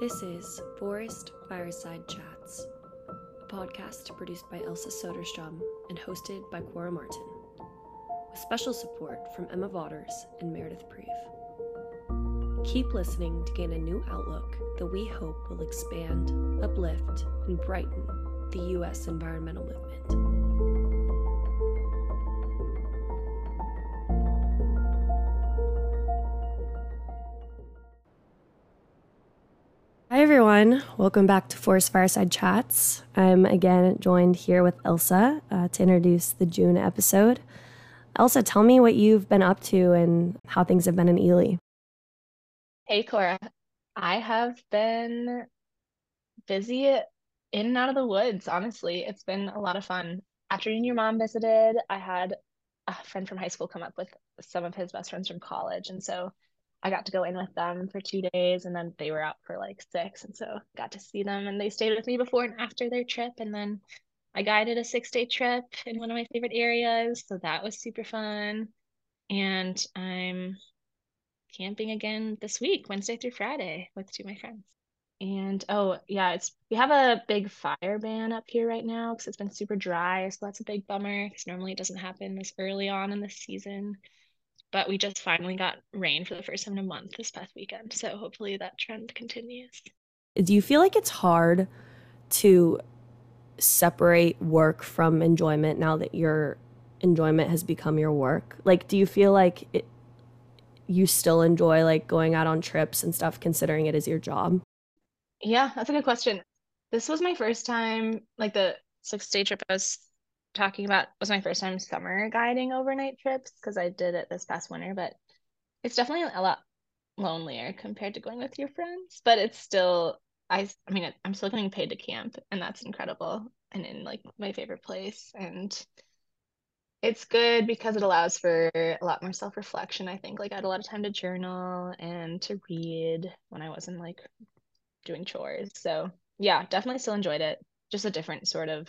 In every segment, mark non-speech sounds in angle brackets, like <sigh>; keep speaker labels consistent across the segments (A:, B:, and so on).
A: This is Forest Fireside Chats, a podcast produced by Elsa Soderstrom and hosted by Cora Martin, with special support from Emma Waters and Meredith Preve. Keep listening to gain a new outlook that we hope will expand, uplift, and brighten the U.S. environmental movement. Everyone. Welcome back to Forest Fireside Chats. I'm again joined here with Elsa uh, to introduce the June episode. Elsa, tell me what you've been up to and how things have been in Ely.
B: Hey, Cora. I have been busy in and out of the woods, honestly. It's been a lot of fun. After your mom visited, I had a friend from high school come up with some of his best friends from college. And so I got to go in with them for two days and then they were out for like six. And so got to see them and they stayed with me before and after their trip. And then I guided a six day trip in one of my favorite areas. So that was super fun. And I'm camping again this week, Wednesday through Friday with two of my friends. And oh yeah, it's we have a big fire ban up here right now because it's been super dry. So that's a big bummer because normally it doesn't happen this early on in the season but we just finally got rain for the first time in a month this past weekend. So hopefully that trend continues.
A: Do you feel like it's hard to separate work from enjoyment now that your enjoyment has become your work? Like, do you feel like it, you still enjoy like going out on trips and stuff, considering it is your job?
B: Yeah, that's a good question. This was my first time, like the six day trip I was talking about was my first time summer guiding overnight trips because I did it this past winter, but it's definitely a lot lonelier compared to going with your friends. But it's still, I, I mean, I'm still getting paid to camp, and that's incredible, and in like my favorite place, and it's good because it allows for a lot more self reflection. I think like I had a lot of time to journal and to read when I wasn't like doing chores. So yeah, definitely still enjoyed it. Just a different sort of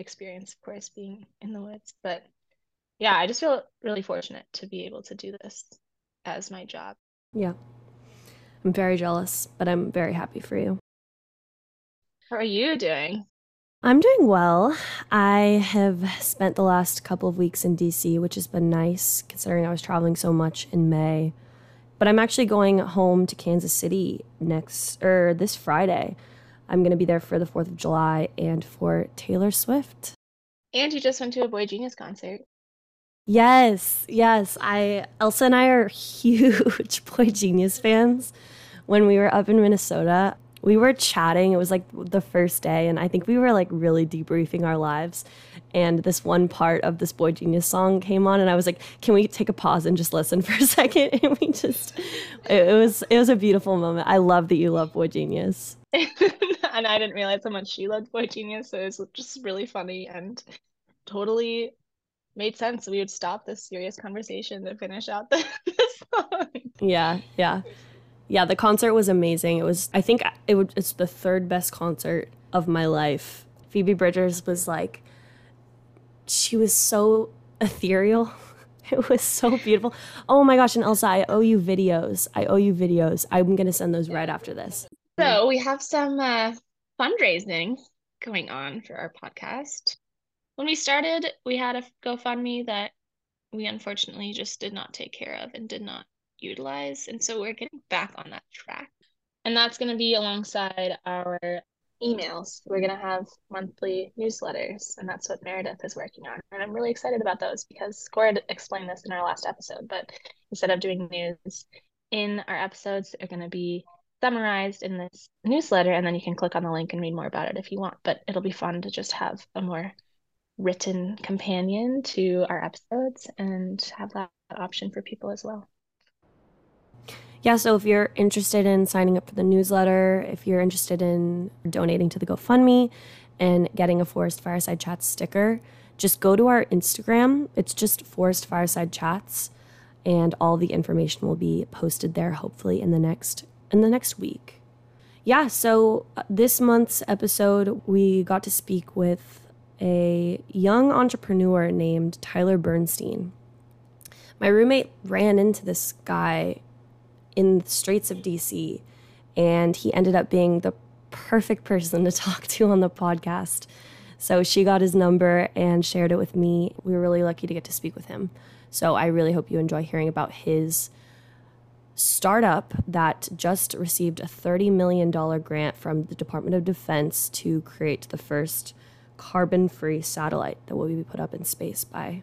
B: experience, of course, being in the woods. But yeah, I just feel really fortunate to be able to do this as my job.
A: Yeah. I'm very jealous, but I'm very happy for you.
B: How are you doing?
A: I'm doing well. I have spent the last couple of weeks in DC, which has been nice considering I was traveling so much in May. But I'm actually going home to Kansas City next or this Friday I'm going to be there for the 4th of July and for Taylor Swift.
B: And you just went to a Boy Genius concert.
A: Yes, yes. I Elsa and I are <laughs> huge <laughs> Boy Genius fans. When we were up in Minnesota, we were chatting. It was like the first day, and I think we were like really debriefing our lives. And this one part of this boy genius song came on, and I was like, "Can we take a pause and just listen for a <laughs> second? And we just, it, was it was a beautiful moment. I love that you love boy genius <laughs>
B: and I didn't realize how much she loved boy genius so it was just really funny and totally made sense. We would stop this serious conversation to finish out the, <laughs> the song.
A: Yeah, yeah yeah, the concert was amazing. It was, I think it was, it's the third best concert of my life. Phoebe Bridgers was like, she was so ethereal. <laughs> It was so beautiful. Oh my gosh. And Elsa, I owe you videos. I owe you videos. I'm going to send those right after this.
B: So we have some uh, fundraising going on for our podcast. When we started, we had a GoFundMe that we unfortunately just did not take care of and did not utilize. And so we're getting back on that track. And that's going to be alongside our emails. We're going to have monthly newsletters, and that's what Meredith is working on. And I'm really excited about those because Cora explained this in our last episode. But instead of doing news in our episodes, they're going to be summarized in this newsletter, and then you can click on the link and read more about it if you want. But it'll be fun to just have a more written companion to our episodes and have that option for people as well
A: yeah, so if you're interested in signing up for the newsletter, if you're interested in donating to the GoFundMe and getting a Forest Fireside Chats sticker, just go to our Instagram. It's just Forest Fireside Chats, and all the information will be posted there hopefully in the next in the next week. Yeah, so uh, this month's episode we got to speak with a young entrepreneur named Tyler Bernstein. My roommate ran into this guy in the streets of DC and he ended up being the perfect person to <laughs> talk to on the podcast. So she got his number and shared it with me. We were really lucky to get to speak with him. So I really hope you enjoy hearing about his startup that just received a $30 million grant from the Department of Defense to create the first carbon free satellite that will be put up in space by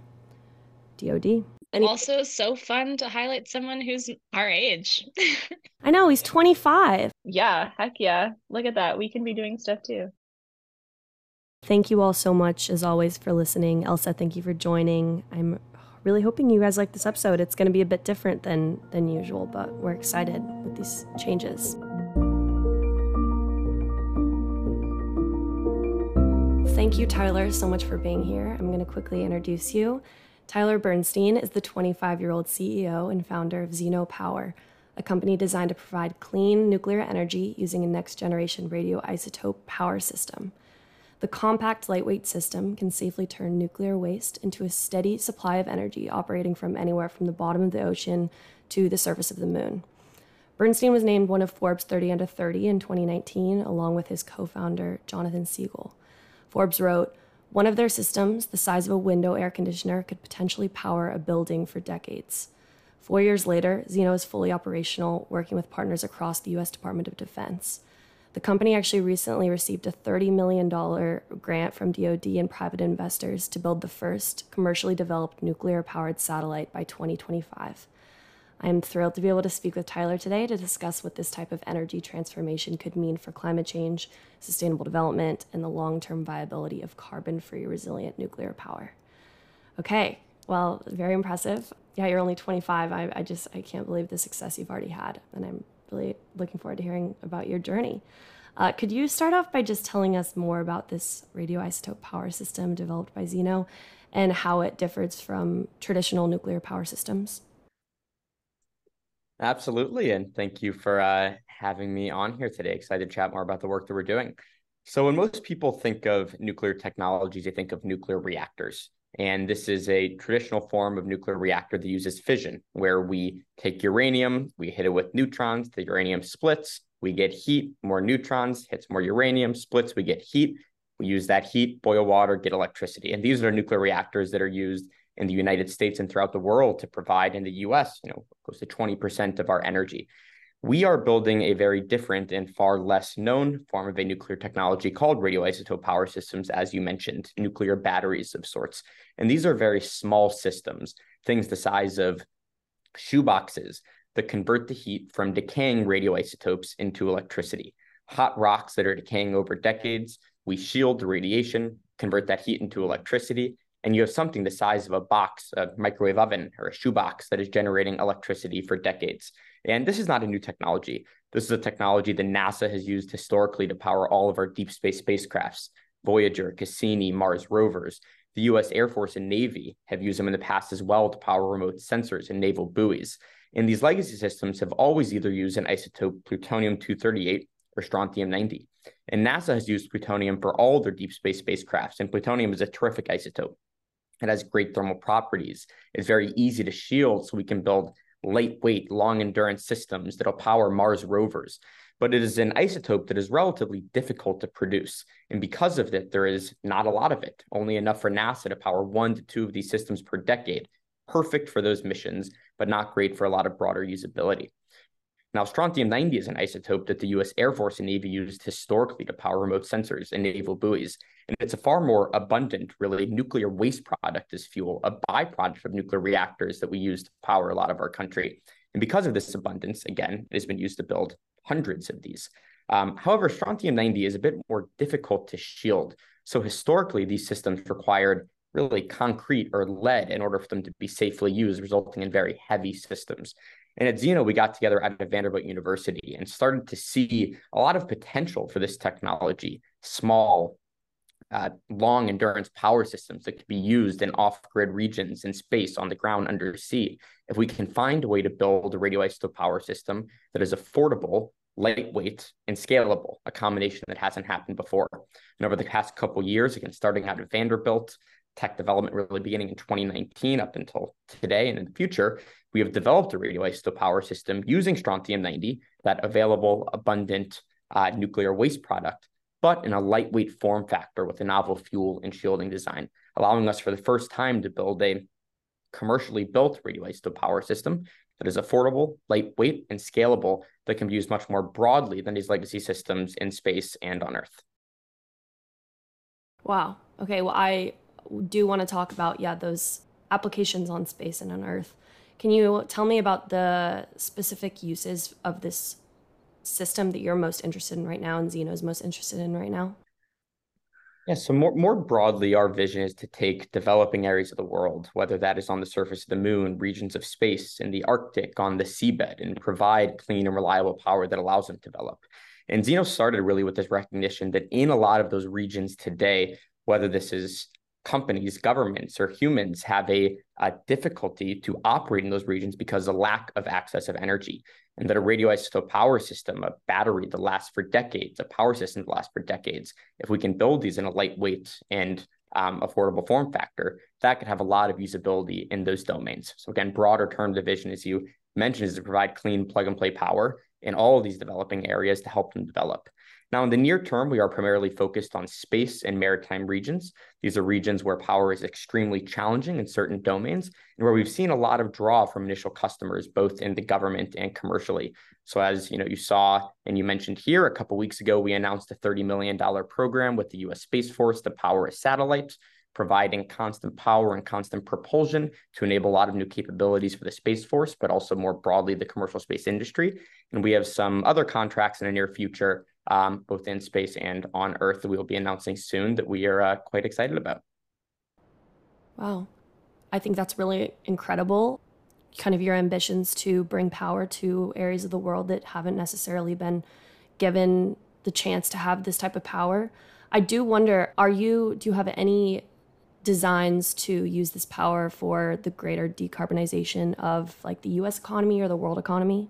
A: DoD.
B: And also, so fun to highlight someone who's our age. <laughs>
A: I know, he's 25.
B: Yeah, heck yeah. Look at that. We can be doing stuff too.
A: Thank you all so much, as always, for listening. Elsa, thank you for joining. I'm really hoping you guys like this episode. It's going to be a bit different than, than usual, but we're excited with these changes. Thank you, Tyler, so much for being here. I'm going to quickly introduce you. Tyler Bernstein is the 25 year old CEO and founder of Zeno Power, a company designed to provide clean nuclear energy using a next generation radioisotope power system. The compact, lightweight system can safely turn nuclear waste into a steady supply of energy operating from anywhere from the bottom of the ocean to the surface of the moon. Bernstein was named one of Forbes 30 under 30 in 2019, along with his co founder, Jonathan Siegel. Forbes wrote, one of their systems, the size of a window air conditioner, could potentially power a building for decades. Four years later, Zeno is fully operational, working with partners across the US Department of Defense. The company actually recently received a $30 million grant from DoD and private investors to build the first commercially developed nuclear powered satellite by 2025. I am thrilled to be able to speak with Tyler today to discuss what this type of energy transformation could mean for climate change, sustainable development, and the long term viability of carbon free, resilient nuclear power. Okay, well, very impressive. Yeah, you're only 25. I, I just, I can't believe the success you've already had. And I'm really looking forward to hearing about your journey. Uh, could you start off by just telling us more about this radioisotope power system developed by Zeno and how it differs from traditional nuclear power systems?
C: Absolutely. And thank you for uh, having me on here today. Excited to chat more about the work that we're doing. So, when most people think of nuclear technologies, they think of nuclear reactors. And this is a traditional form of nuclear reactor that uses fission, where we take uranium, we hit it with neutrons, the uranium splits, we get heat, more neutrons, hits more uranium, splits, we get heat. We use that heat, boil water, get electricity. And these are nuclear reactors that are used in the United States and throughout the world to provide in the US, you know, close to 20% of our energy. We are building a very different and far less known form of a nuclear technology called radioisotope power systems, as you mentioned, nuclear batteries of sorts. And these are very small systems, things the size of shoeboxes that convert the heat from decaying radioisotopes into electricity. Hot rocks that are decaying over decades, we shield the radiation, convert that heat into electricity, and you have something the size of a box, a microwave oven, or a shoebox that is generating electricity for decades. And this is not a new technology. This is a technology that NASA has used historically to power all of our deep space spacecrafts Voyager, Cassini, Mars rovers. The US Air Force and Navy have used them in the past as well to power remote sensors and naval buoys. And these legacy systems have always either used an isotope plutonium 238 or strontium 90. And NASA has used plutonium for all their deep space spacecrafts, and plutonium is a terrific isotope. It has great thermal properties. It's very easy to shield, so we can build lightweight, long endurance systems that'll power Mars rovers. But it is an isotope that is relatively difficult to produce. And because of that, there is not a lot of it, only enough for NASA to power one to two of these systems per decade. Perfect for those missions, but not great for a lot of broader usability. Now, strontium 90 is an isotope that the US Air Force and Navy used historically to power remote sensors and naval buoys. And it's a far more abundant, really, nuclear waste product as fuel, a byproduct of nuclear reactors that we use to power a lot of our country. And because of this abundance, again, it has been used to build hundreds of these. Um, however, strontium 90 is a bit more difficult to shield. So historically, these systems required really concrete or lead in order for them to be safely used, resulting in very heavy systems. And at Zeno, we got together at Vanderbilt University and started to see a lot of potential for this technology, small, uh, long endurance power systems that could be used in off grid regions in space, on the ground, under sea. If we can find a way to build a radioisotope power system that is affordable, lightweight, and scalable, a combination that hasn't happened before. And over the past couple years, again, starting out at Vanderbilt, tech development really beginning in 2019 up until today and in the future, we have developed a radioisotope power system using strontium 90, that available, abundant uh, nuclear waste product, but in a lightweight form factor with a novel fuel and shielding design, allowing us for the first time to build a commercially built radioisotope power system that is affordable, lightweight, and scalable that can be used much more broadly than these legacy systems in space and on Earth.
A: Wow. Okay. Well, I do want to talk about, yeah, those applications on space and on Earth. Can you tell me about the specific uses of this system that you're most interested in right now and Zeno is most interested in right now?
C: Yeah, so more, more broadly, our vision is to take developing areas of the world, whether that is on the surface of the moon, regions of space, in the Arctic, on the seabed, and provide clean and reliable power that allows them to develop. And Zeno started really with this recognition that in a lot of those regions today, whether this is companies, governments, or humans have a, a, difficulty to operate in those regions because of lack of access of energy. And that a radioisotope power system, a battery that lasts for decades, a power system that lasts for decades, if we can build these in a lightweight and um, affordable form factor, that could have a lot of usability in those domains. So again, broader term division, as you mentioned, is to provide clean plug and play power in all of these developing areas to help them develop. Now, in the near term, we are primarily focused on space and maritime regions. These are regions where power is extremely challenging in certain domains and where we've seen a lot of draw from initial customers, both in the government and commercially. So as you know, you saw and you mentioned here a couple weeks ago, we announced a $30 million program with the US Space Force to power a satellite providing constant power and constant propulsion to enable a lot of new capabilities for the Space Force, but also more broadly the commercial space industry. And we have some other contracts in the near future um, both in space and on Earth that we will be announcing soon that we are uh, quite excited about.
A: Wow. I think that's really incredible. Kind of your ambitions to bring power to areas of the world that haven't necessarily been given the chance to have this type of power. I do wonder are you, do you have any designs to use this power for the greater decarbonization of like the US economy or the world economy?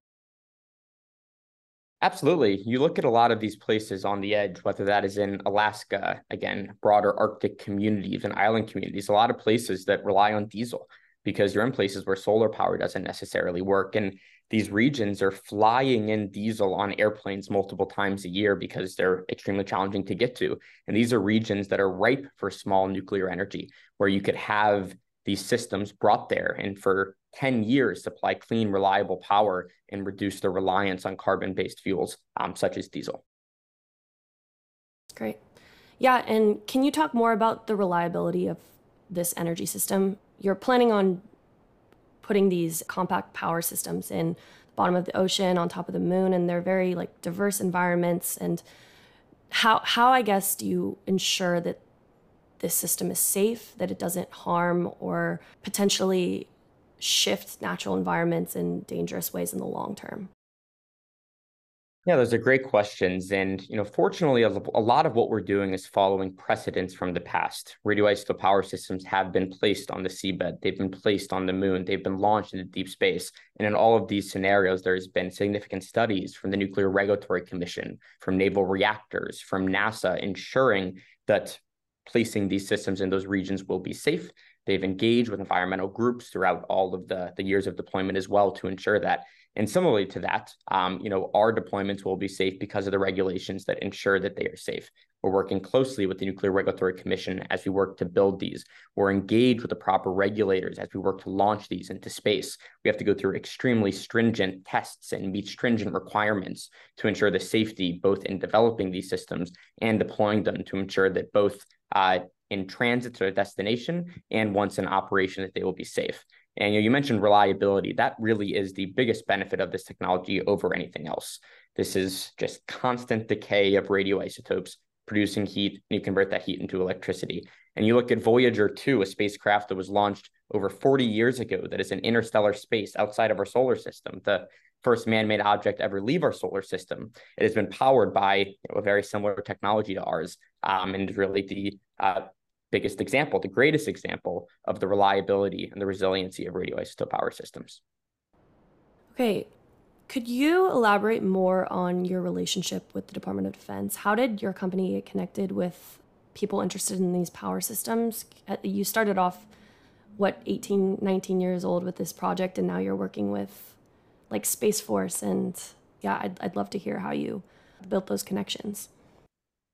C: Absolutely. You look at a lot of these places on the edge, whether that is in Alaska, again, broader Arctic communities and island communities, a lot of places that rely on diesel because you're in places where solar power doesn't necessarily work. And these regions are flying in diesel on airplanes multiple times a year because they're extremely challenging to get to. And these are regions that are ripe for small nuclear energy, where you could have these systems brought there and for 10 years supply clean, reliable power and reduce the reliance on carbon based fuels um, such as diesel.
A: Great. Yeah. And can you talk more about the reliability of this energy system? You're planning on putting these compact power systems in the bottom of the ocean on top of the moon and they're very like diverse environments and how how I guess do you ensure that this system is safe, that it doesn't harm or potentially shift natural environments in dangerous ways in the long term?
C: Yeah, those are great questions. And, you know, fortunately, a, a lot of what we're doing is following precedents from the past. Radioisotope power systems have been placed on the seabed, they've been placed on the moon, they've been launched into deep space. And in all of these scenarios, there's been significant studies from the Nuclear Regulatory Commission, from naval reactors, from NASA, ensuring that placing these systems in those regions will be safe. They've engaged with environmental groups throughout all of the, the years of deployment as well to ensure that. And similarly to that, um, you know, our deployments will be safe because of the regulations that ensure that they are safe. We're working closely with the Nuclear Regulatory Commission as we work to build these. We're engaged with the proper regulators as we work to launch these into space. We have to go through extremely stringent tests and meet stringent requirements to ensure the safety both in developing these systems and deploying them to ensure that both uh, in transit to their destination and once in operation that they will be safe. And you, know, you mentioned reliability. That really is the biggest benefit of this technology over anything else. This is just constant decay of radioisotopes producing heat, and you convert that heat into electricity. And you look at Voyager 2, a spacecraft that was launched over 40 years ago that is in interstellar space outside of our solar system, the first man-made object ever leave our solar system. It has been powered by you know, a very similar technology to ours, um, and really the uh, biggest example, the greatest example of the reliability and the resiliency of radioisotope power systems.
A: Okay, could you elaborate more on your relationship with the Department of Defense? How did your company get connected with people interested in these power systems? Uh, you started off what 18 19 years old with this project and now you're working with like space force and yeah i'd, I'd love to hear how you built those connections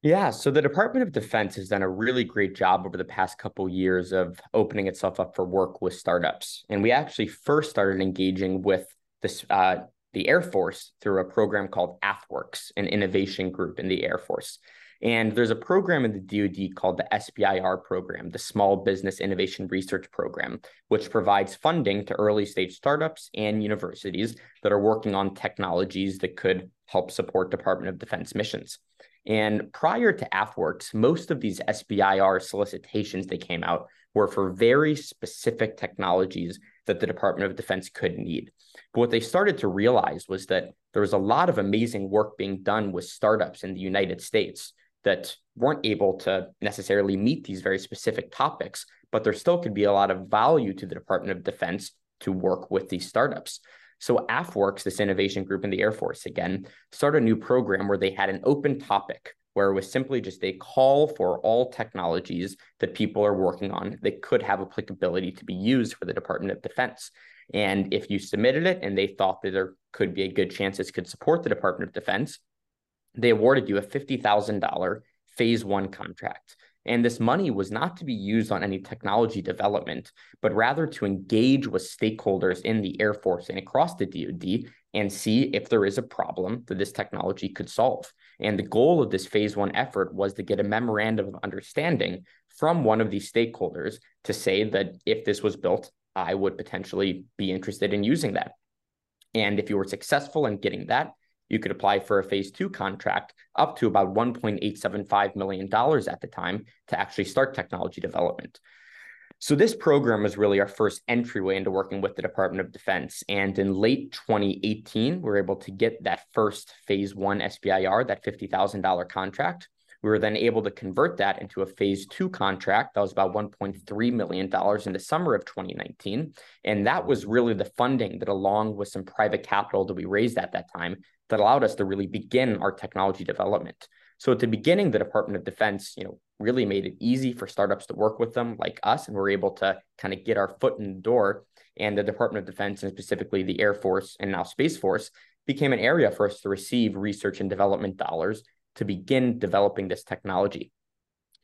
C: yeah, so the Department of Defense has done a really great job over the past couple years of opening itself up for work with startups. And we actually first started engaging with this uh, the Air Force through a program called AFWERX, an innovation group in the Air Force. And there's a program in the DoD called the SBIR program, the Small Business Innovation Research Program, which provides funding to early stage startups and universities that are working on technologies that could help support Department of Defense missions. And prior to AFWERX, most of these SBIR solicitations that came out were for very specific technologies that the Department of Defense could need. But what they started to realize was that there was a lot of amazing work being done with startups in the United States that weren't able to necessarily meet these very specific topics, but there still could be a lot of value to the Department of Defense to work with these startups. So AFWERX, this innovation group in the Air Force, again, started a new program where they had an open topic where it was simply just a call for all technologies that people are working on that could have applicability to be used for the Department of Defense. And if you submitted it and they thought that there could be a good chance this could support the Department of Defense, they awarded you a $50,000 phase one contract. And this money was not to be used on any technology development, but rather to engage with stakeholders in the Air Force and across the DoD and see if there is a problem that this technology could solve. And the goal of this phase one effort was to get a memorandum of understanding from one of these stakeholders to say that if this was built, I would potentially be interested in using that. And if you were successful in getting that, you could apply for a phase two contract up to about $1.875 million at the time to actually start technology development. So this program was really our first entryway into working with the Department of Defense. And in late 2018, we were able to get that first phase one SBIR, that $50,000 contract. We were then able to convert that into a phase two contract that was about $1.3 million in the summer of 2019. And that was really the funding that, along with some private capital that we raised at that time, that allowed us to really begin our technology development. So at the beginning, the Department of Defense, you know, really made it easy for startups to work with them like us, and we're able to kind of get our foot in the door. And the Department of Defense, and specifically the Air Force and now Space Force, became an area for us to receive research and development dollars to begin developing this technology.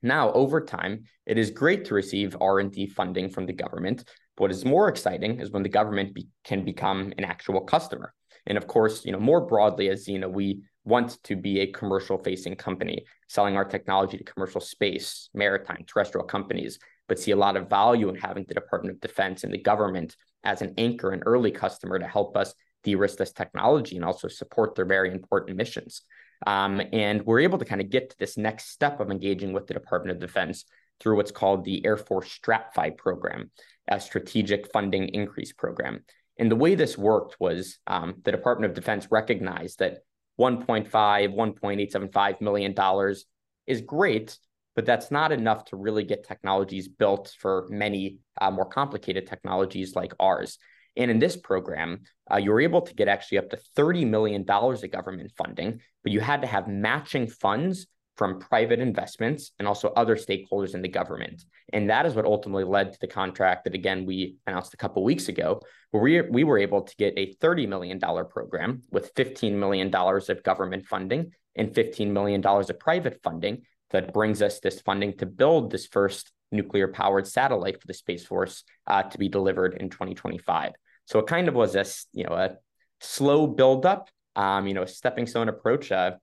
C: Now, over time, it is great to receive R&D funding from the government. What is more exciting is when the government be- can become an actual customer. And of course, you know, more broadly as Zeno, we want to be a commercial facing company, selling our technology to commercial space, maritime, terrestrial companies, but see a lot of value in having the Department of Defense and the government as an anchor and early customer to help us de-risk this technology and also support their very important missions. Um, and we're able to kind of get to this next step of engaging with the Department of Defense through what's called the Air Force STRATFI program, a strategic funding increase program. And the way this worked was um, the Department of Defense recognized that 1.5, 1.875 million dollars is great, but that's not enough to really get technologies built for many uh, more complicated technologies like ours. And in this program, uh, you were able to get actually up to $30 million of government funding, but you had to have matching funds from private investments and also other stakeholders in the government. And that is what ultimately led to the contract that, again, we announced a couple weeks ago, where we, we were able to get a $30 million program with $15 million of government funding and $15 million of private funding that brings us this funding to build this first nuclear powered satellite for the Space Force uh, to be delivered in 2025. So it kind of was a, you know, a slow buildup, um, you know, a stepping stone approach. Uh,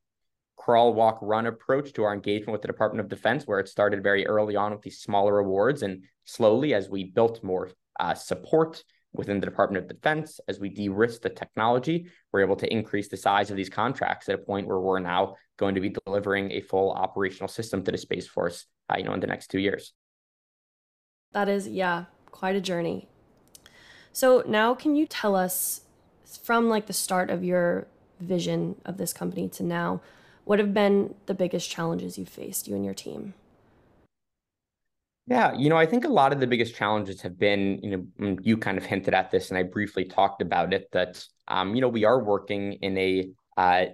C: crawl, walk, run approach to our engagement with the Department of Defense, where it started very early on with these smaller awards. And slowly, as we built more uh, support within the Department of Defense, as we de risked the technology, we're able to increase the size of these contracts at a point where we're now going to be delivering a full operational system to the Space Force, uh, you know, in the next two years.
A: That is, yeah, quite a journey. So now, can you tell us from like the start of your vision of this company to now? What have been the biggest challenges you've faced, you and your team?
C: Yeah, you know, I think a lot of the biggest challenges have been, you know, mm, you kind of hinted at this, and I briefly talked about it. That, um, you know, we are working in a uh,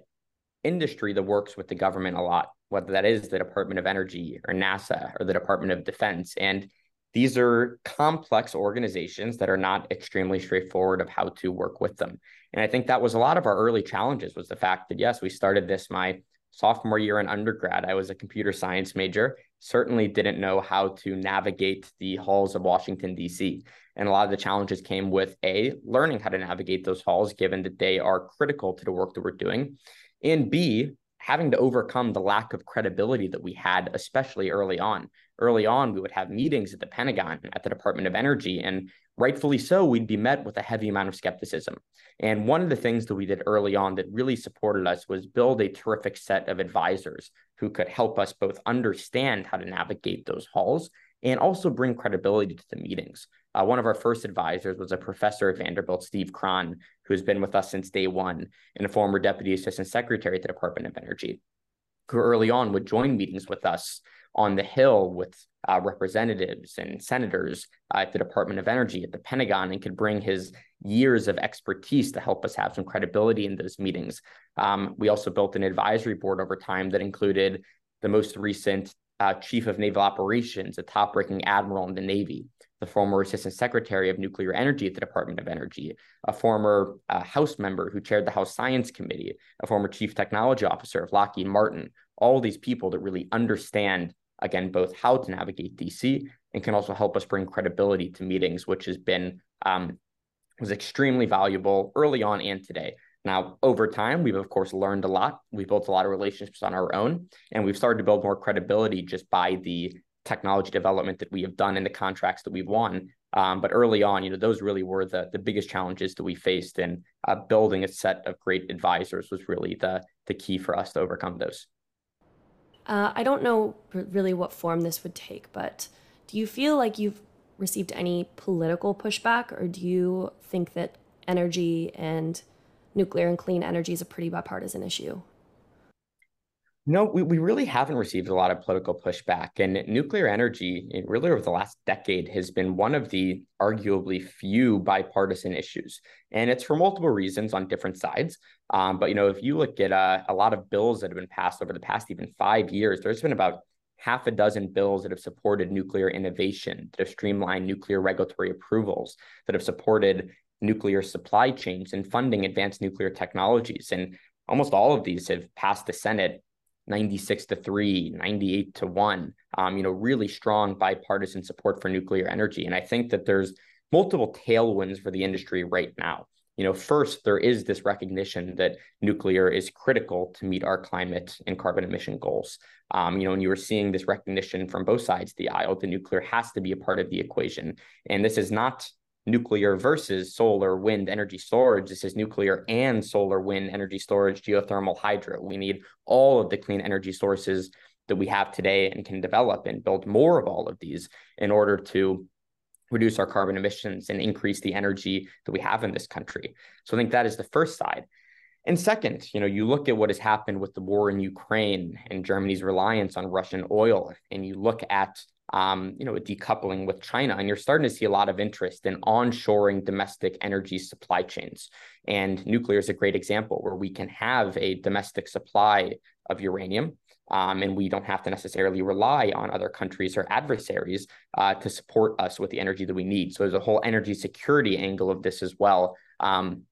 C: industry that works with the government a lot, whether that is the Department of Energy or NASA or the Department of Defense, and these are complex organizations that are not extremely straightforward of how to work with them. And I think that was a lot of our early challenges was the fact that yes, we started this my sophomore year in undergrad. I was a computer science major, certainly didn't know how to navigate the halls of Washington, D.C. And a lot of the challenges came with A, learning how to navigate those halls, given that they are critical to the work that we're doing, and B, having to overcome the lack of credibility that we had, especially early on. Early on, we would have meetings at the Pentagon, at the Department of Energy, and rightfully so, we'd be met with a heavy amount of skepticism. And one of the things that we did early on that really supported us was build a terrific set of advisors who could help us both understand how to navigate those halls and also bring credibility to the meetings. Uh, one of our first advisors was a professor at Vanderbilt, Steve Krahn, who has been with us since day one and a former deputy assistant secretary at the Department of Energy, who early on would join meetings with us on the Hill with uh, representatives and senators uh, at the Department of Energy, at the Pentagon, and could bring his years of expertise to help us have some credibility in those meetings. Um, we also built an advisory board over time that included the most recent uh, chief of naval operations, a top ranking admiral in the Navy, the former assistant secretary of nuclear energy at the Department of Energy, a former uh, House member who chaired the House Science Committee, a former chief technology officer of Lockheed Martin, all these people that really understand, again, both how to navigate DC and can also help us bring credibility to meetings, which has been um, was extremely valuable early on and today. Now, over time, we've of course learned a lot. We've built a lot of relationships on our own, and we've started to build more credibility just by the technology development that we have done and the contracts that we've won. Um, but early on, you know, those really were the the biggest challenges that we faced, and uh, building a set of great advisors was really the the key for us to overcome those.
A: Uh, I don't know really what form this would take, but do you feel like you've received any political pushback, or do you think that energy and nuclear and clean energy is a pretty bipartisan issue?
C: No, we, we really haven't received a lot of political pushback. And nuclear energy, really over the last decade, has been one of the arguably few bipartisan issues. And it's for multiple reasons on different sides. Um, but, you know, if you look at uh, a lot of bills that have been passed over the past even five years, there's been about half a dozen bills that have supported nuclear innovation, that have streamlined nuclear regulatory approvals, that have supported nuclear supply chains and funding advanced nuclear technologies. And almost all of these have passed the Senate 96 to 3, 98 to 1. Um, you know, really strong bipartisan support for nuclear energy. And I think that there's multiple tailwinds for the industry right now. You know, first, there is this recognition that nuclear is critical to meet our climate and carbon emission goals. Um, you know, and you are seeing this recognition from both sides of the aisle. The nuclear has to be a part of the equation. And this is not nuclear versus solar wind energy storage. This is nuclear and solar wind energy storage, geothermal, hydro. We need all of the clean energy sources that we have today and can develop and build more of all of these in order to reduce our carbon emissions and increase the energy that we have in this country. So I think that is the first side. And second, you know, you look at what has happened with the war in Ukraine and Germany's reliance on Russian oil, and you look at um, you know, decoupling with China. And you're starting to see a lot of interest in onshoring domestic energy supply chains. And nuclear is a great example where we can have a domestic supply of uranium. Um, and we don't have to necessarily rely on other countries or adversaries uh, to support us with the energy that we need. So there's a whole energy security angle of this as well. Um,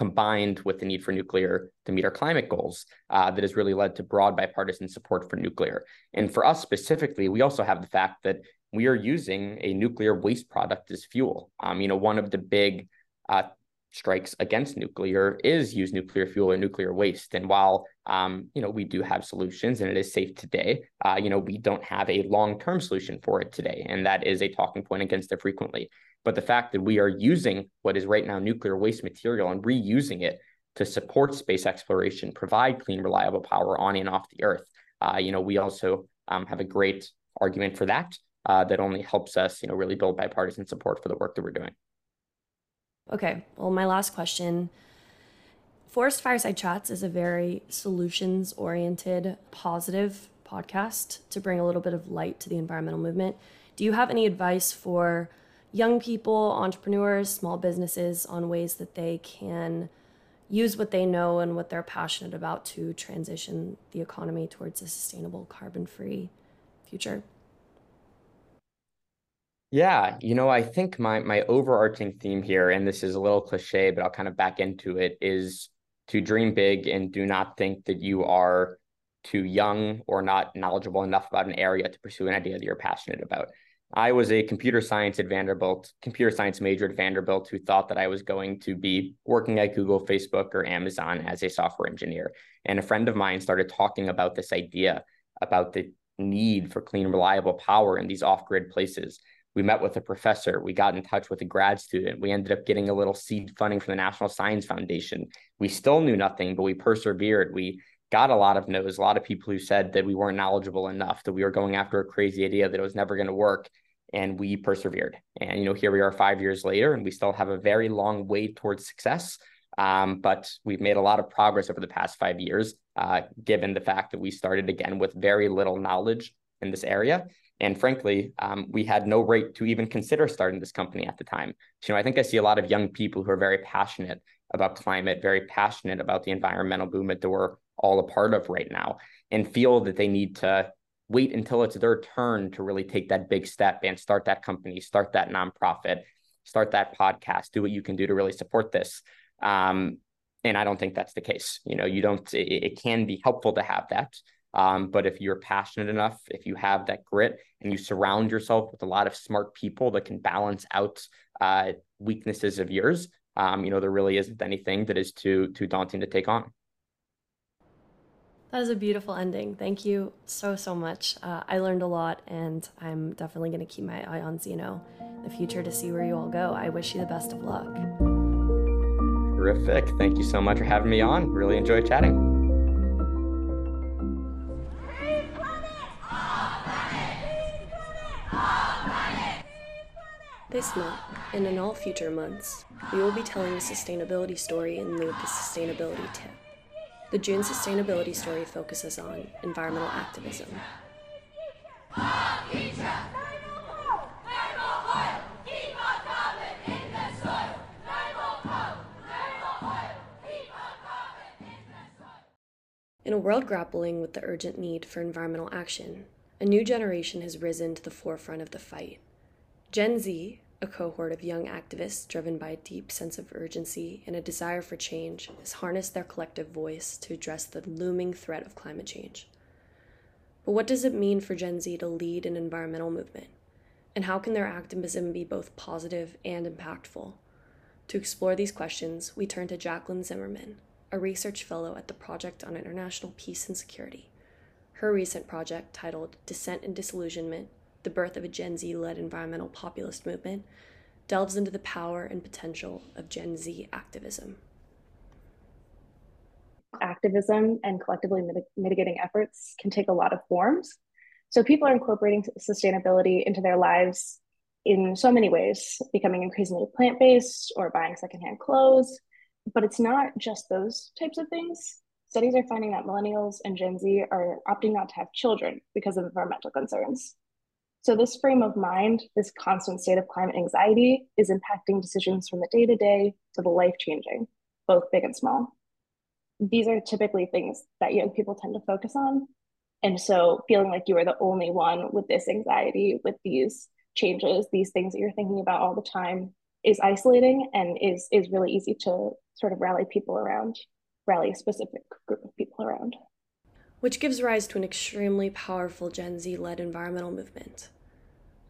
C: combined with the need for nuclear to meet our climate goals uh, that has really led to broad bipartisan support for nuclear. And for us specifically, we also have the fact that we are using a nuclear waste product as fuel. Um, you know, one of the big uh, strikes against nuclear is use nuclear fuel or nuclear waste. And while um, you know we do have solutions and it is safe today, uh, you know we don't have a long-term solution for it today, and that is a talking point against it frequently. But the fact that we are using what is right now nuclear waste material and reusing it to support space exploration, provide clean, reliable power on and off the Earth, uh, you know, we also um, have a great argument for that. Uh, that only helps us, you know, really build bipartisan support for the work that we're doing.
A: Okay. Well, my last question. Forest Fireside Chats is a very solutions oriented, positive podcast to bring a little bit of light to the environmental movement. Do you have any advice for young people, entrepreneurs, small businesses on ways that they can use what they know and what they're passionate about to transition the economy towards a sustainable carbon free future.
C: Yeah, you know, I think my my overarching theme here, and this is a little cliche, but I'll kind of back into it, is to dream big and do not think that you are too young or not knowledgeable enough about an area to pursue an idea that you're passionate about. I was a computer science at Vanderbilt, computer science major at Vanderbilt, who thought that I was going to be working at Google, Facebook, or Amazon as a software engineer. And a friend of mine started talking about this idea about the need for clean, reliable power in these off grid places. We met with a professor. We got in touch with a grad student. We ended up getting a little seed funding from the National Science Foundation. We still knew nothing, but we persevered. We got a lot of no's, a lot of people who said that we weren't knowledgeable enough, that we were going after a crazy idea that it was never going to work. And we persevered. And, you know, here we are five years later, and we still have a very long way towards success. Um, but we've made a lot of progress over the past five years, uh, given the fact that we started again with very little knowledge in this area. And frankly, um, we had no right to even consider starting this company at the time. You know, I think I see a lot of young people who are very passionate about climate, very passionate about the environmental movement that we're all a part of right now and feel that they need to wait until it's their turn to really take that big step and start that company, start that nonprofit, start that podcast, do what you can do to really support this. Um, and I don't think that's the case. You know, you don't, it, it can be helpful to have that. Um, but if you're passionate enough, if you have that grit and you surround yourself with a lot of smart people that can balance out uh, weaknesses of yours, um, you know, there really isn't anything that is too too daunting to take on.
A: That is a beautiful ending. Thank you so, so much. Uh, I learned a lot, and I'm definitely going to keep my eye on Zeno in the future to see where you all go. I wish you the best of luck.
C: Terrific. Thank you so much for having me on. Really enjoyed chatting.
A: This month, and in all future months, we will be telling a sustainability story in lieu of the sustainability tip. The June sustainability story focuses on environmental activism. In a world grappling with the urgent need for environmental action, a new generation has risen to the forefront of the fight. Gen Z, a cohort of young activists driven by a deep sense of urgency and a desire for change, has harnessed their collective voice to address the looming threat of climate change. But what does it mean for Gen Z to lead an environmental movement? And how can their activism be both positive and impactful? To explore these questions, we turn to Jacqueline Zimmerman, a research fellow at the Project on International Peace and Security. Her recent project, titled Dissent and Disillusionment the birth of a Gen Z led environmental populist movement, delves into the power and potential of Gen Z activism.
D: Activism and collectively mit- mitigating efforts can take a lot of forms. So people are incorporating sustainability into their lives in so many ways, becoming increasingly plant based or buying secondhand clothes. But it's not just those types of things. Studies are finding that millennials and Gen Z are opting not to have children because of environmental concerns. So, this frame of mind, this constant state of climate anxiety, is impacting decisions from the day to day to the life changing, both big and small. These are typically things that young people tend to focus on. And so, feeling like you are the only one with this anxiety, with these changes, these things that you're thinking about all the time, is isolating and is, is really easy to sort of rally people around, rally a specific group of people around
A: which gives rise to an extremely powerful Gen Z led environmental movement.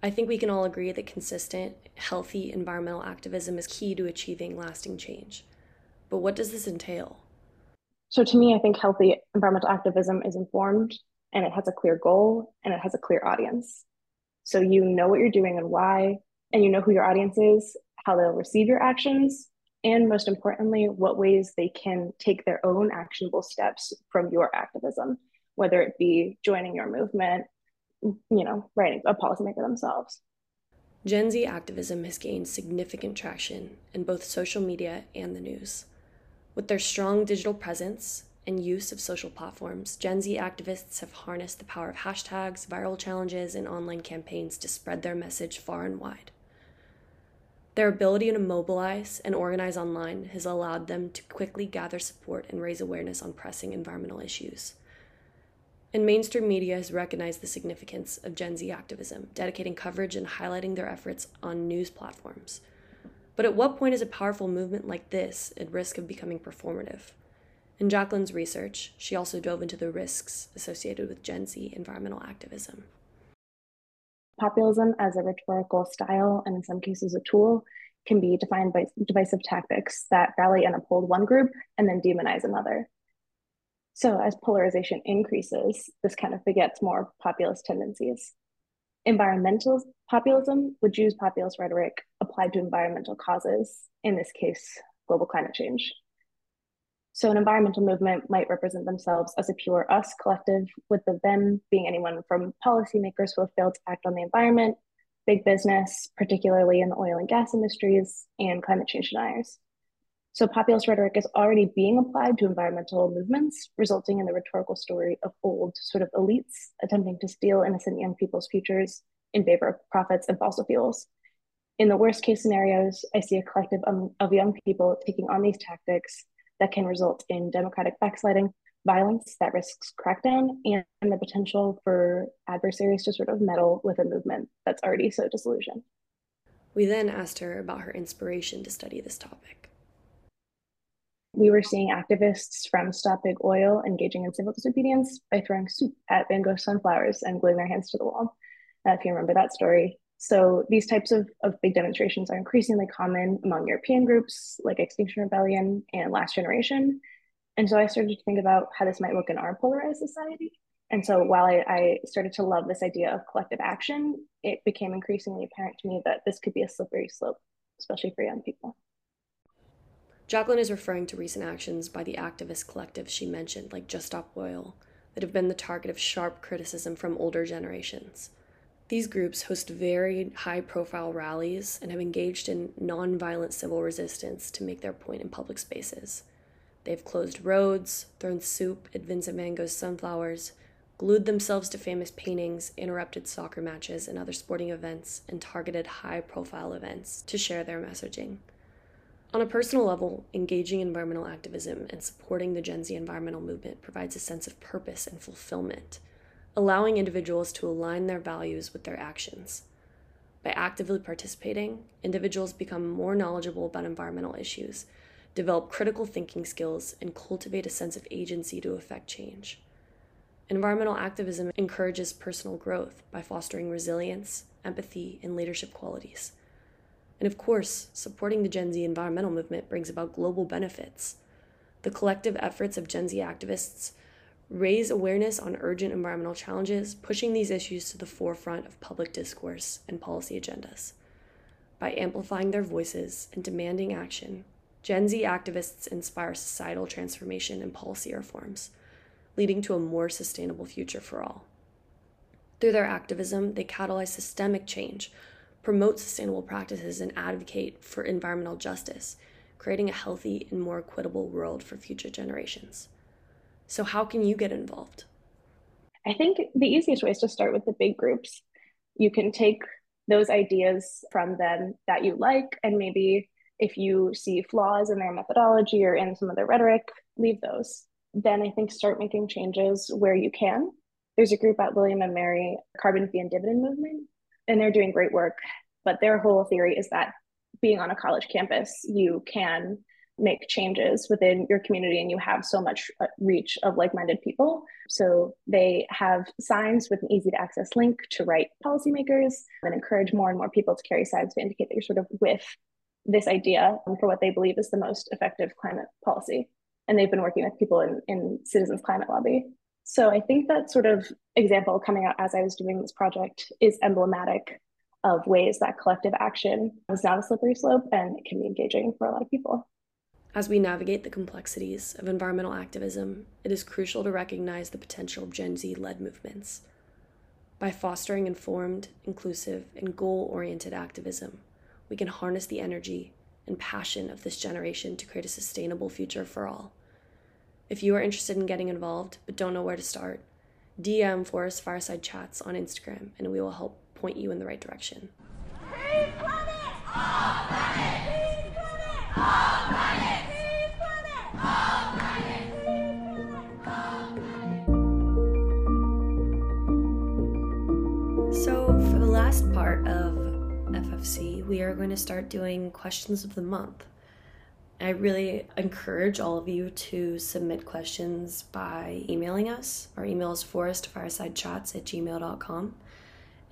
A: I think we can all agree that consistent, healthy environmental activism is key to achieving lasting change. But what does this entail?
D: So, to me, I think healthy environmental activism is informed and it has a clear goal and it has a clear audience. So, you know what you're doing and why, and you know who your audience is, how they'll receive your actions, and most importantly, what ways they can take their own actionable steps from your activism, whether it be joining your movement, you know, writing a policymaker themselves.
A: Gen Z activism has gained significant traction in both social media and the news. With their strong digital presence and use of social platforms, Gen Z activists have harnessed the power of hashtags, viral challenges, and online campaigns to spread their message far and wide. Their ability to mobilize and organize online has allowed them to quickly gather support and raise awareness on pressing environmental issues. And mainstream media has recognized the significance of Gen Z activism, dedicating coverage and highlighting their efforts on news platforms. But at what point is a powerful movement like this at risk of becoming performative? In Jacqueline's research, she also dove into the risks associated with Gen Z environmental activism.
D: Populism as a rhetorical style, and in some cases a tool, can be defined by divisive tactics that rally and uphold one group and then demonize another. So as polarization increases, this kind of begets more populist tendencies. Environmental populism would use populist rhetoric applied to environmental causes, in this case, global climate change. So an environmental movement might represent themselves as a pure us collective, with the them being anyone from policymakers who have failed to act on the environment, big business, particularly in the oil and gas industries, and climate change deniers. So populist rhetoric is already being applied to environmental movements, resulting in the rhetorical story of old sort of elites attempting to steal innocent young people's futures in favor of profits and fossil fuels. In the worst case scenarios, I see a collective um, of young people taking on these tactics that can result in democratic backsliding, violence that risks crackdown, and the potential for adversaries to sort of meddle with a movement that's already so disillusioned.
A: We then asked her about her inspiration to study this topic
D: we were seeing activists from Stop Big Oil engaging in civil disobedience by throwing soup at Van Gogh sunflowers and gluing their hands to the wall, uh, if you remember that story. So these types of, of big demonstrations are increasingly common among European groups like Extinction Rebellion and Last Generation. And so I started to think about how this might look in our polarized society. And so while I, I started to love this idea of collective action, it became increasingly apparent to me that this could be a slippery slope, especially for young people.
A: Jacqueline is referring to recent actions by the activist collectives she mentioned, like Just Stop Oil, that have been the target of sharp criticism from older generations. These groups host very high profile rallies and have engaged in nonviolent civil resistance to make their point in public spaces. They've closed roads, thrown soup at Vincent van Gogh's sunflowers, glued themselves to famous paintings, interrupted soccer matches and other sporting events, and targeted high profile events to share their messaging. On a personal level, engaging in environmental activism and supporting the Gen Z environmental movement provides a sense of purpose and fulfillment, allowing individuals to align their values with their actions. By actively participating, individuals become more knowledgeable about environmental issues, develop critical thinking skills, and cultivate a sense of agency to affect change. Environmental activism encourages personal growth by fostering resilience, empathy, and leadership qualities. And of course, supporting the Gen Z environmental movement brings about global benefits. The collective efforts of Gen Z activists raise awareness on urgent environmental challenges, pushing these issues to the forefront of public discourse and policy agendas. By amplifying their voices and demanding action, Gen Z activists inspire societal transformation and policy reforms, leading to a more sustainable future for all. Through their activism, they catalyze systemic change promote sustainable practices, and advocate for environmental justice, creating a healthy and more equitable world for future generations. So, how can you get involved?
D: I think the easiest way is to start with the big groups. You can take those ideas from them that you like, and maybe if you see flaws in their methodology or in some of their rhetoric, leave those. Then I think start making changes where you can. There's a group at William and Mary, Carbon Fee and Dividend Movement, and they're doing great work. But their whole theory is that being on a college campus, you can make changes within your community and you have so much uh, reach of like-minded people. So they have signs with an easy to access link to write policymakers and encourage more and more people to carry signs to indicate that you're sort of with this idea for what they believe is the most effective climate policy. And they've been working with people in, in citizens climate lobby. So I think that sort of example coming out as I was doing this project is emblematic of ways that collective action is not a slippery slope and it can be engaging for a lot of people.
A: As we navigate the complexities of environmental activism, it is crucial to recognize the potential of Gen Z led movements. By fostering informed, inclusive, and goal oriented activism, we can harness the energy and passion of this generation to create a sustainable future for all. If you are interested in getting involved but don't know where to start, DM Forest Fireside Chats on Instagram and we will help point you in the right direction. We are going to start doing questions of the month. I really encourage all of you to submit questions by emailing us. Our email is forestfiresidechats at gmail.com.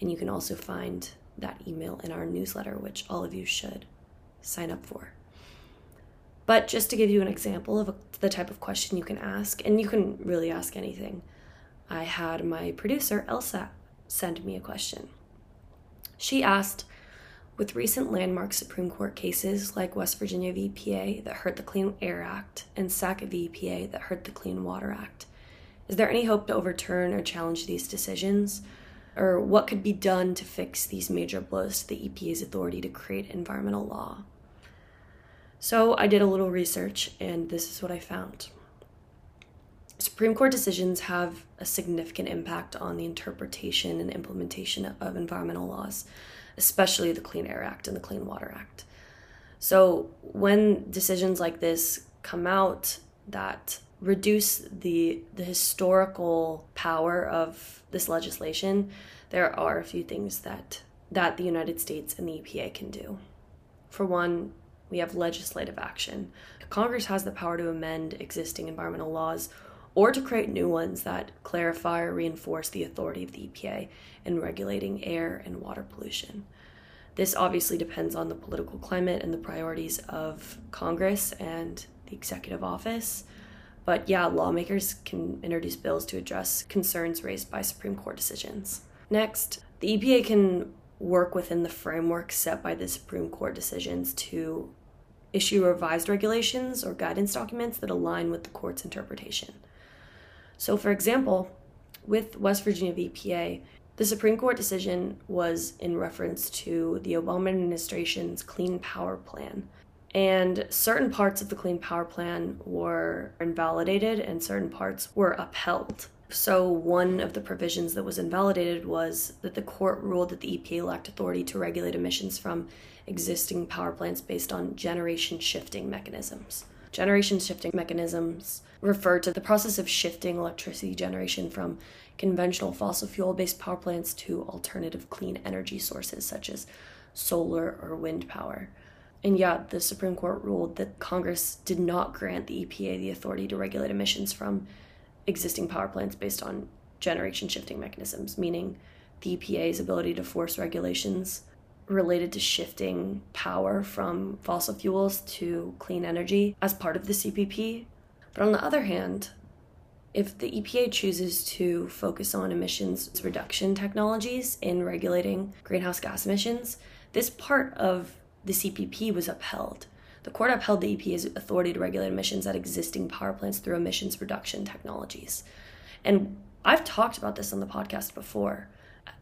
A: And you can also find that email in our newsletter, which all of you should sign up for. But just to give you an example of the type of question you can ask, and you can really ask anything, I had my producer, Elsa, send me a question. She asked, with recent landmark Supreme Court cases like West Virginia v. EPA that hurt the Clean Air Act and Sackett v. EPA that hurt the Clean Water Act, is there any hope to overturn or challenge these decisions? Or what could be done to fix these major blows to the EPA's authority to create environmental law? So I did a little research, and this is what I found. Supreme Court decisions have a significant impact on the interpretation and implementation of environmental laws, especially the Clean Air Act and the Clean Water Act. So, when decisions like this come out that reduce the the historical power of this legislation, there are a few things that that the United States and the EPA can do. For one, we have legislative action. Congress has the power to amend existing environmental laws or to create new ones that clarify or reinforce the authority of the EPA in regulating air and water pollution. This obviously depends on the political climate and the priorities of Congress and the executive office. But yeah, lawmakers can introduce bills to address concerns raised by Supreme Court decisions. Next, the EPA can work within the framework set by the Supreme Court decisions to issue revised regulations or guidance documents that align with the court's interpretation. So, for example, with West Virginia v. EPA, the Supreme Court decision was in reference to the Obama administration's Clean Power Plan. And certain parts of the Clean Power Plan were invalidated and certain parts were upheld. So, one of the provisions that was invalidated was that the court ruled that the EPA lacked authority to regulate emissions from existing power plants based on generation shifting mechanisms. Generation shifting mechanisms refer to the process of shifting electricity generation from conventional fossil fuel based power plants to alternative clean energy sources such as solar or wind power. And yeah, the Supreme Court ruled that Congress did not grant the EPA the authority to regulate emissions from existing power plants based on generation shifting mechanisms, meaning the EPA's ability to force regulations related to shifting power from fossil fuels to clean energy as part of the CPP. But on the other hand, if the EPA chooses to focus on emissions reduction technologies in regulating greenhouse gas emissions, this part of the CPP was upheld. The court upheld the EPA's authority to regulate emissions at existing power plants through emissions reduction technologies. And I've talked about this on the podcast before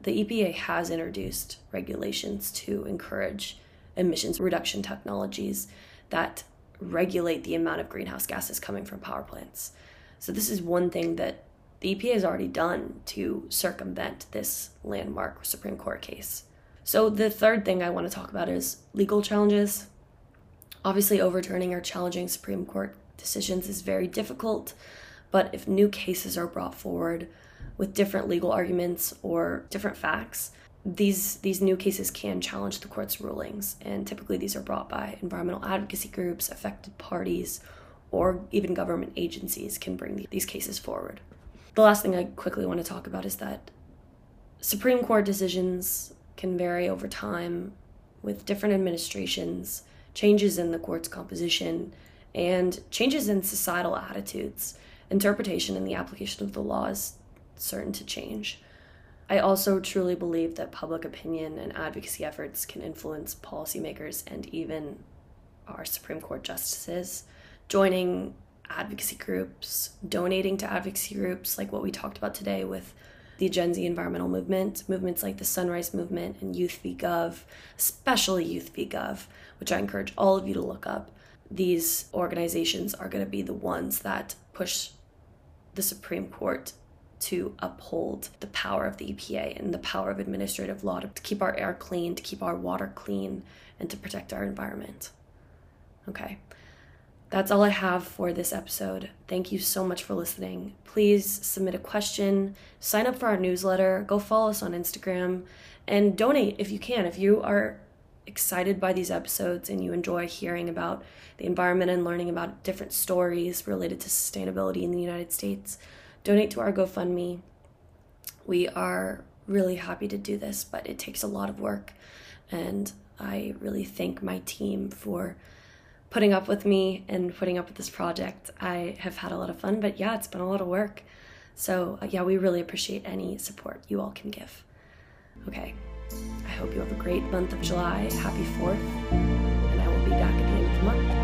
A: the EPA has introduced regulations to encourage emissions reduction technologies that regulate the amount of greenhouse gases coming from power plants. So, this is one thing that the EPA has already done to circumvent this landmark Supreme Court case. So, the third thing I want to talk about is legal challenges. Obviously, overturning or challenging Supreme Court decisions is very difficult, but if new cases are brought forward, with different legal arguments or different facts, these these new cases can challenge the court's rulings, and typically these are brought by environmental advocacy groups, affected parties, or even government agencies can bring these cases forward. The last thing I quickly want to talk about is that Supreme Court decisions can vary over time with different administrations, changes in the court's composition, and changes in societal attitudes. Interpretation and the application of the laws certain to change. I also truly believe that public opinion and advocacy efforts can influence policymakers and even our Supreme Court justices. Joining advocacy groups, donating to advocacy groups like what we talked about today with the Gen Z environmental movement, movements like the Sunrise Movement and Youth v. Gov, especially Youth v. Gov, which I encourage all of you to look up. These organizations are going to be the ones that push the Supreme Court to uphold the power of the EPA and the power of administrative law to keep our air clean, to keep our water clean, and to protect our environment. Okay, that's all I have for this episode. Thank you so much for listening. Please submit a question, sign up for our newsletter, go follow us on Instagram, and donate if you can. If you are excited by these episodes and you enjoy hearing about the environment and learning about different stories related to sustainability in the United States, donate to our GoFundMe. We are really happy to do this, but it takes a lot of work. And I really thank my team for putting up with me and putting up with this project. I have had a lot of fun, but yeah, it's been a lot of work. So, uh, yeah, we really appreciate any support you all can give. Okay, I hope you have a great month of July. Happy 4th, and I will be back at the end of the month.